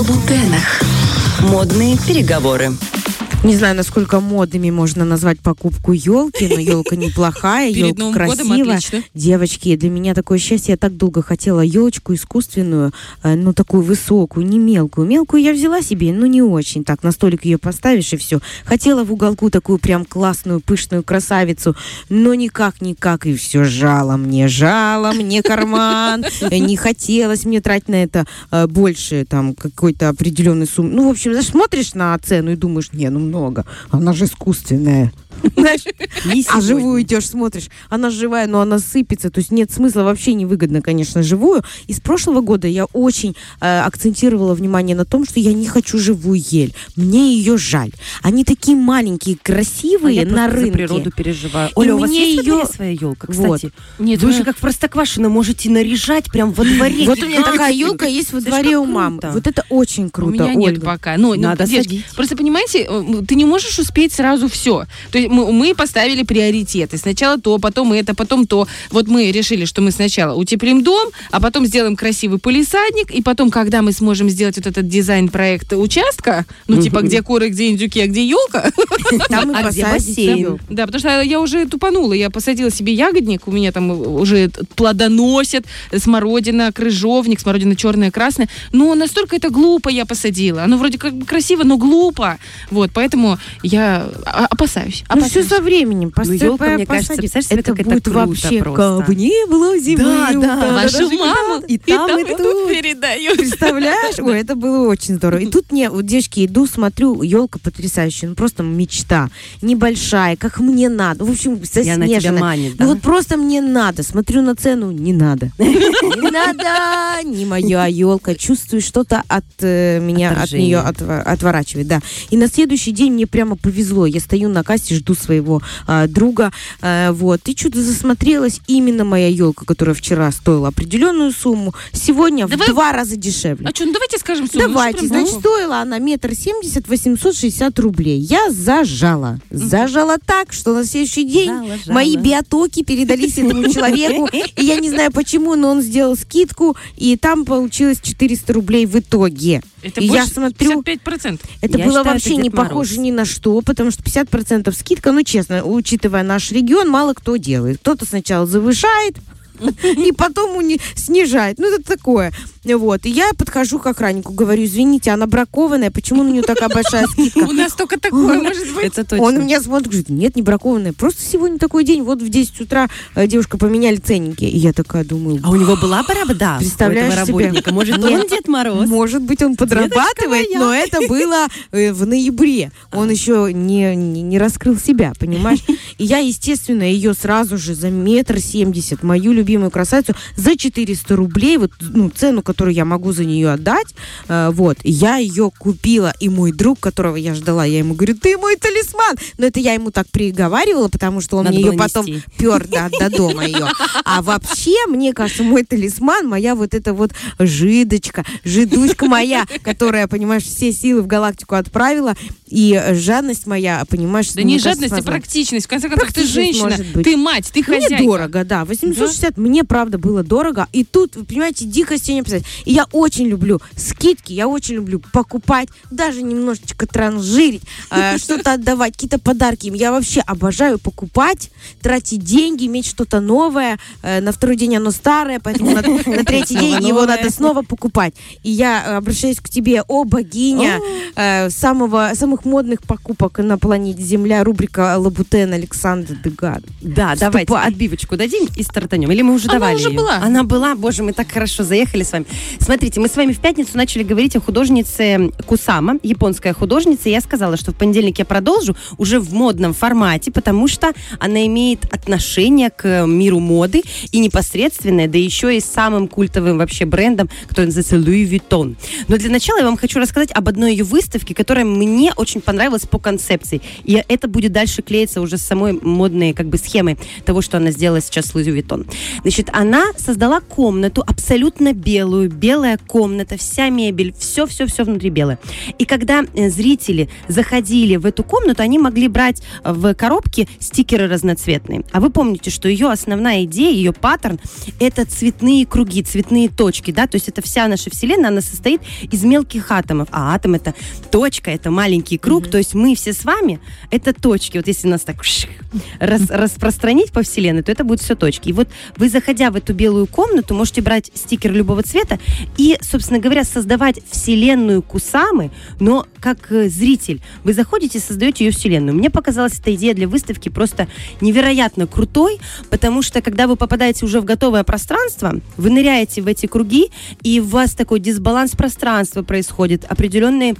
Лабутенах. Модные переговоры. Не знаю, насколько модными можно назвать покупку елки, но елка неплохая, елка красивая. Девочки, для меня такое счастье. Я так долго хотела елочку искусственную, э, ну такую высокую, не мелкую. Мелкую я взяла себе, но не очень. Так на столик ее поставишь и все. Хотела в уголку такую прям классную, пышную красавицу, но никак, никак и все жало мне, жало мне карман. Э, Не хотелось мне тратить на это э, больше там какой-то определенной суммы. Ну, в общем, смотришь на цену и думаешь, не, ну много. Она же искусственная. А живую идешь, смотришь, она живая, но она сыпется, то есть нет смысла, вообще невыгодно, конечно, живую. И с прошлого года я очень э, акцентировала внимание на том, что я не хочу живую ель, мне ее жаль. Они такие маленькие, красивые А я на рынке. природу переживаю. Оля, у вас есть её- своя елка, Вот. кстати? Нет, Вы у же как в Простоквашино можете наряжать прям во дворе. Вот у меня такая елка есть во дворе у мамы. Вот это очень У круто, меня нет пока. Ну, ну, Надо садить. Просто понимаете, э, ты не можешь успеть сразу все. То есть мы, мы поставили приоритеты. Сначала то, потом это, потом то. Вот мы решили, что мы сначала утеплим дом, а потом сделаем красивый полисадник, и потом, когда мы сможем сделать вот этот дизайн-проект участка, ну, типа, где куры, где индюки, а где елка, Там и А бассейн? Да, потому что я уже тупанула. Я посадила себе ягодник, у меня там уже плодоносит, смородина, крыжовник, смородина черная, красная. Но настолько это глупо я посадила. Оно вроде как бы красиво, но глупо. Вот, поэтому я а-. Ну, все со временем. Ну, ёлка, Постой, мне кажется, представляешь себе, это как это будет круто вообще просто. как не было зимы. Да, да. Вашу маму И там, и тут. передаю. Представляешь? Ой, это было очень здорово. И тут мне, вот, девочки, иду, смотрю, елка потрясаая, ну просто мечта. Небольшая, как мне надо. В общем, И она тебя манит, Ну да? вот просто мне надо. Смотрю на цену, не надо. Не надо, не моя елка. Чувствую, что-то от э, меня, от нее отворачивает, да. И на следующий день мне прямо повезло. Я стою на кассе, жду своего а, друга, э, вот. И что-то засмотрелась. Именно моя елка, которая вчера стоила определенную сумму, сегодня Давай- в два раза дешевле. А что, ну давайте скажем сумму. Давайте, значит, стоила она метр семьдесят, 860 рублей. Я зажала. Зажала так, что на следующий день Жала, жала. мои биотоки передались этому человеку. И я не знаю почему, но он сделал скидку, и там получилось 400 рублей в итоге. Это И я смотрю, 55%. это Я было считаю, вообще это не похоже ни на что, потому что 50% скидка, ну честно, учитывая наш регион, мало кто делает. Кто-то сначала завышает, и потом уни- снижает. Ну, это такое. Вот. И я подхожу к охраннику, говорю, извините, она бракованная, почему на нее такая большая скидка? У нас только такое может быть. Это точно. Он на меня смотрит, говорит, нет, не бракованная. Просто сегодня такой день. Вот в 10 утра э, девушка поменяли ценники. И я такая думаю, А у него была пора да, Представляешь у работника? Может, он Дед Мороз? Может быть, он подрабатывает, но это было э, в ноябре. Он еще не, не, не раскрыл себя, понимаешь? И я, естественно, ее сразу же за метр семьдесят, мою любимую красавицу, за 400 рублей, вот ну, цену, которую я могу за нее отдать, э, вот, я ее купила. И мой друг, которого я ждала, я ему говорю, ты мой талисман. Но это я ему так приговаривала, потому что он Надо мне ее было потом нести. пер да, до дома ее. А вообще, мне кажется, мой талисман, моя вот эта вот жидочка, жидуська моя, которая, понимаешь, все силы в галактику отправила, и жадность моя, понимаешь, Да мне не жадность, а практичность. В конце концов, ты женщина, ты мать, ты Мне хозяйка. дорого, да. 860 мне, правда, было дорого. И тут, вы понимаете, дикость не писать. И я очень люблю скидки, я очень люблю покупать, даже немножечко транжирить, э, что-то отдавать, какие-то подарки. Я вообще обожаю покупать, тратить деньги, иметь что-то новое. Э, на второй день оно старое, поэтому на, на третий день его надо снова покупать. И я э, обращаюсь к тебе, о богиня э, самого, самых модных покупок на планете Земля, рубрика Лабутен Александр Дегад. Да, Вступай. давайте отбивочку дадим и стартанем. Или мы уже Она давали уже её? была. Она была. Боже, мы так хорошо заехали с вами. Смотрите, мы с вами в пятницу начали говорить о художнице Кусама, японская художница. Я сказала, что в понедельник я продолжу уже в модном формате, потому что она имеет отношение к миру моды и непосредственное, да еще и самым культовым вообще брендом, который называется Louis Vuitton. Но для начала я вам хочу рассказать об одной ее выставке, которая мне очень понравилась по концепции. И это будет дальше клеиться уже с самой модной как бы схемой того, что она сделала сейчас с Louis Vuitton. Значит, она создала комнату абсолютно белую, белую, белая комната, вся мебель, все-все-все внутри белое. И когда э, зрители заходили в эту комнату, они могли брать в коробке стикеры разноцветные. А вы помните, что ее основная идея, ее паттерн, это цветные круги, цветные точки, да, то есть это вся наша Вселенная, она состоит из мелких атомов, а атом это точка, это маленький круг, то есть мы все с вами это точки. Вот если нас так рас, распространить по Вселенной, то это будут все точки. И вот вы, заходя в эту белую комнату, можете брать стикер любого цвета и, собственно говоря, создавать Вселенную Кусамы, но как э, зритель. Вы заходите и создаете ее Вселенную. Мне показалась эта идея для выставки просто невероятно крутой, потому что когда вы попадаете уже в готовое пространство, вы ныряете в эти круги, и у вас такой дисбаланс пространства происходит, определенные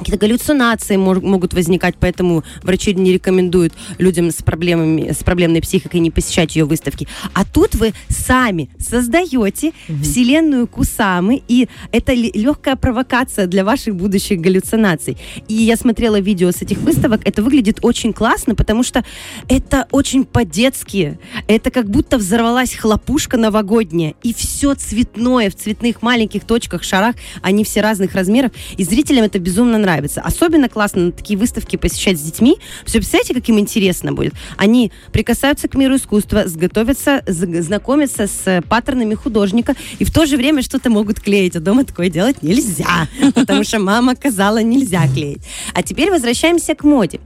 какие-то галлюцинации могут возникать, поэтому врачи не рекомендуют людям с проблемами, с проблемной психикой не посещать ее выставки. А тут вы сами создаете угу. вселенную Кусамы, и это легкая провокация для ваших будущих галлюцинаций. И я смотрела видео с этих выставок, это выглядит очень классно, потому что это очень по-детски. Это как будто взорвалась хлопушка новогодняя, и все цветное в цветных маленьких точках, шарах, они все разных размеров, и зрителям это безумно нравится нравится. Особенно классно такие выставки посещать с детьми. Все, представляете, как им интересно будет? Они прикасаются к миру искусства, готовятся, знакомятся с паттернами художника и в то же время что-то могут клеить. А дома такое делать нельзя, потому что мама казала, нельзя клеить. А теперь возвращаемся к моде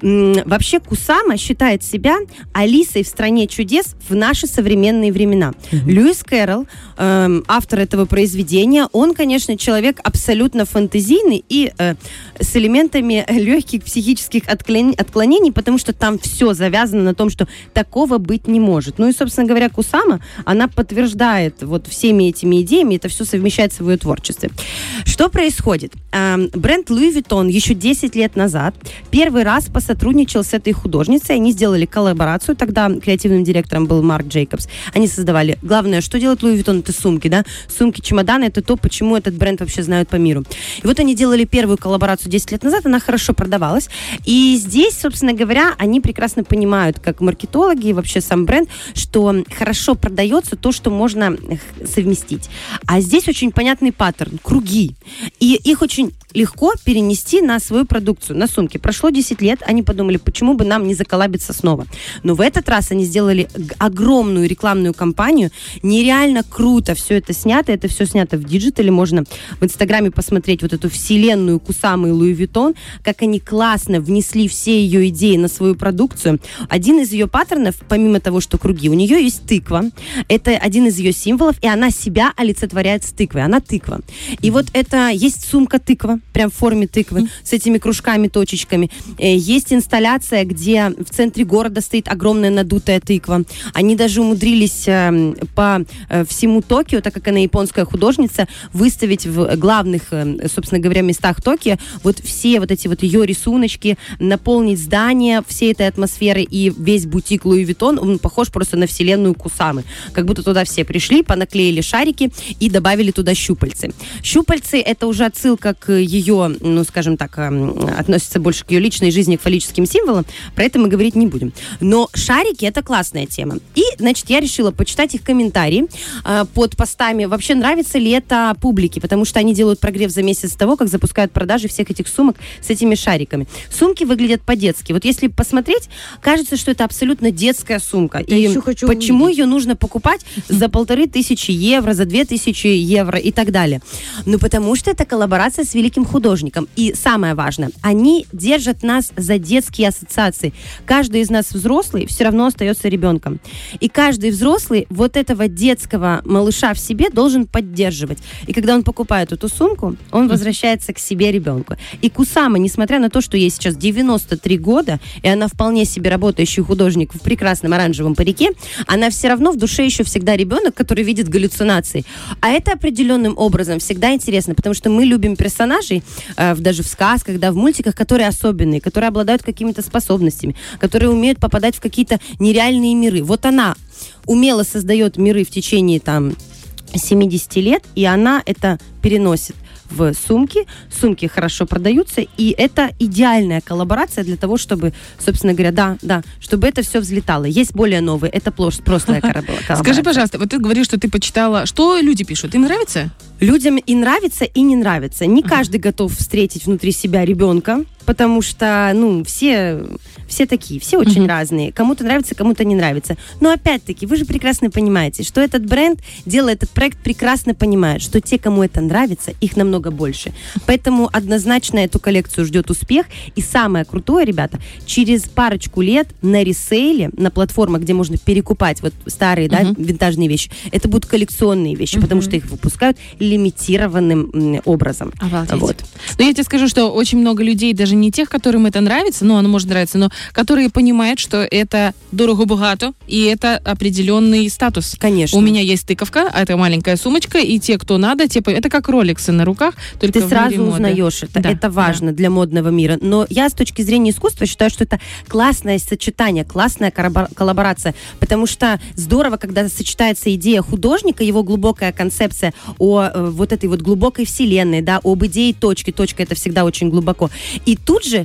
вообще Кусама считает себя Алисой в стране чудес в наши современные времена. Mm-hmm. Льюис Кэрролл, э, автор этого произведения, он, конечно, человек абсолютно фантазийный и э, с элементами легких психических отклонений, потому что там все завязано на том, что такого быть не может. Ну и, собственно говоря, Кусама, она подтверждает вот всеми этими идеями, это все совмещается в ее творчестве. Что происходит? Эм, бренд Louis Vuitton еще 10 лет назад первый раз по сотрудничал с этой художницей, они сделали коллаборацию, тогда креативным директором был Марк Джейкобс. Они создавали, главное, что делает Луи Виттон, это сумки, да, сумки, чемоданы, это то, почему этот бренд вообще знают по миру. И вот они делали первую коллаборацию 10 лет назад, она хорошо продавалась, и здесь, собственно говоря, они прекрасно понимают, как маркетологи и вообще сам бренд, что хорошо продается то, что можно совместить. А здесь очень понятный паттерн, круги. И их очень легко перенести на свою продукцию, на сумки. Прошло 10 лет, они подумали, почему бы нам не заколабиться снова. Но в этот раз они сделали огромную рекламную кампанию. Нереально круто все это снято. Это все снято в digital е. Можно в Инстаграме посмотреть вот эту вселенную Кусамы Louis Vuitton, как они классно внесли все ее идеи на свою продукцию. Один из ее паттернов, помимо того, что круги, у нее есть тыква. Это один из ее символов, и она себя олицетворяет с тыквой. Она тыква. И вот это есть сумка тыква, прям в форме тыквы, с этими кружками, точечками. Э, есть инсталляция, где в центре города стоит огромная надутая тыква. Они даже умудрились э, по э, всему Токио, так как она японская художница, выставить в главных, собственно говоря, местах Токио вот все вот эти вот ее рисуночки, наполнить здание всей этой атмосферы и весь бутик Louis Vuitton, он похож просто на вселенную Кусамы. Как будто туда все пришли, понаклеили шарики и добавили туда щупальцы. Щупальцы — это уже отсылка к ее, ну, скажем так, относится больше к ее личной жизни, к фаллическим символам. Про это мы говорить не будем. Но шарики — это классная тема. И, значит, я решила почитать их комментарии э, под постами. Вообще, нравится ли это публике? Потому что они делают прогрев за месяц того, как запускают продажи всех этих сумок с этими шариками. Сумки выглядят по-детски. Вот если посмотреть, кажется, что это абсолютно детская сумка. Я и хочу почему увидеть. ее нужно покупать за полторы тысячи евро, за две тысячи евро и так далее? Ну, потому что это коллаборация с великим художником. И самое важное, они держат нас за детские ассоциации. Каждый из нас взрослый все равно остается ребенком. И каждый взрослый вот этого детского малыша в себе должен поддерживать. И когда он покупает эту сумку, он возвращается к себе ребенку. И Кусама, несмотря на то, что ей сейчас 93 года, и она вполне себе работающий художник в прекрасном оранжевом парике, она все равно в душе еще всегда ребенок, который видит галлюцинации. А это определенным образом всегда интересно, потому что мы любим персонажей, э, даже в сказках, да, в мультиках, которые особенные, которые обладают какими-то способностями, которые умеют попадать в какие-то нереальные миры. Вот она умело создает миры в течение там 70 лет, и она это переносит в сумки, сумки хорошо продаются, и это идеальная коллаборация для того, чтобы, собственно говоря, да, да, чтобы это все взлетало. Есть более новые, это прошлая коллаборация. Скажи, пожалуйста, вот ты говоришь, что ты почитала. Что люди пишут? Им нравится? Людям и нравится, и не нравится. Не каждый готов встретить внутри себя ребенка, потому что, ну, все, все такие, все очень Мгм. разные. Кому-то нравится, кому-то не нравится. Но опять-таки, вы же прекрасно понимаете, что этот бренд, делая этот проект, прекрасно понимает, что те, кому это нравится, их намного больше. Поэтому однозначно эту коллекцию ждет успех. И самое крутое, ребята, через парочку лет на ресейле, на платформах, где можно перекупать вот старые, да, Мгм. винтажные вещи, это будут коллекционные вещи, потому что их выпускают лимитированным образом. Обалдеть. Вот. Но я тебе скажу, что очень много людей, даже не тех, которым это нравится, но оно может нравиться, но которые понимают, что это дорого-богато, и это определенный статус. Конечно. У меня есть тыковка, а это маленькая сумочка, и те, кто надо, те, это как роликсы на руках, только Ты сразу узнаешь это. Да, это важно для модного мира. Но я с точки зрения искусства считаю, что это классное сочетание, классная коллабора- коллаборация. Потому что здорово, когда сочетается идея художника, его глубокая концепция о э, вот этой вот глубокой вселенной, да, об идее точки. Точка это всегда очень глубоко. И тут же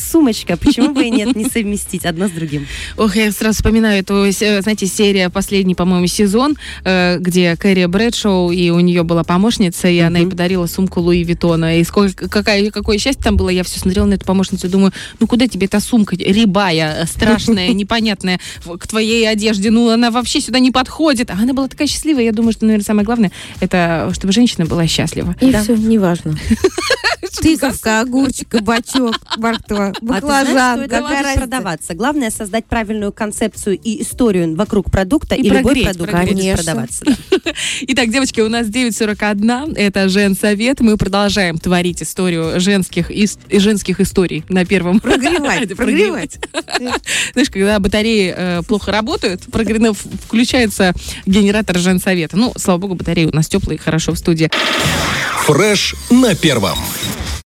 сумочка, почему бы и нет, не совместить одно с другим. Ох, я сразу вспоминаю эту, э, знаете, серия, последний, по-моему, сезон, э, где Кэрри Брэдшоу, и у нее была помощница, и она ей подарила сумку Луи Виттона. И сколько, какая, какое счастье там было, я все смотрела на эту помощницу и думаю, ну куда тебе эта сумка рябая, страшная, непонятная, к твоей одежде, ну она вообще сюда не подходит. А она была такая счастливая, я думаю, что, наверное, самое главное, это чтобы женщина была счастлива. И Да. все, неважно. Тыковка, огурчик, кабачок, морква, А ты знаешь, что баклажан. это какая продаваться. Главное создать правильную концепцию и историю вокруг продукта, И и, любой продукт прогреть. будет продаваться. да. Итак, девочки, у нас 9.41, это Женсовет. Мы продолжаем творить историю женских, ис- женских историй на первом. Прогревать, прогревать. Знаешь, когда батареи э, плохо работают, прогре- ну, в- включается генератор Женсовета. Ну, слава богу, батареи у нас теплые, хорошо в студии. Фреш на первом.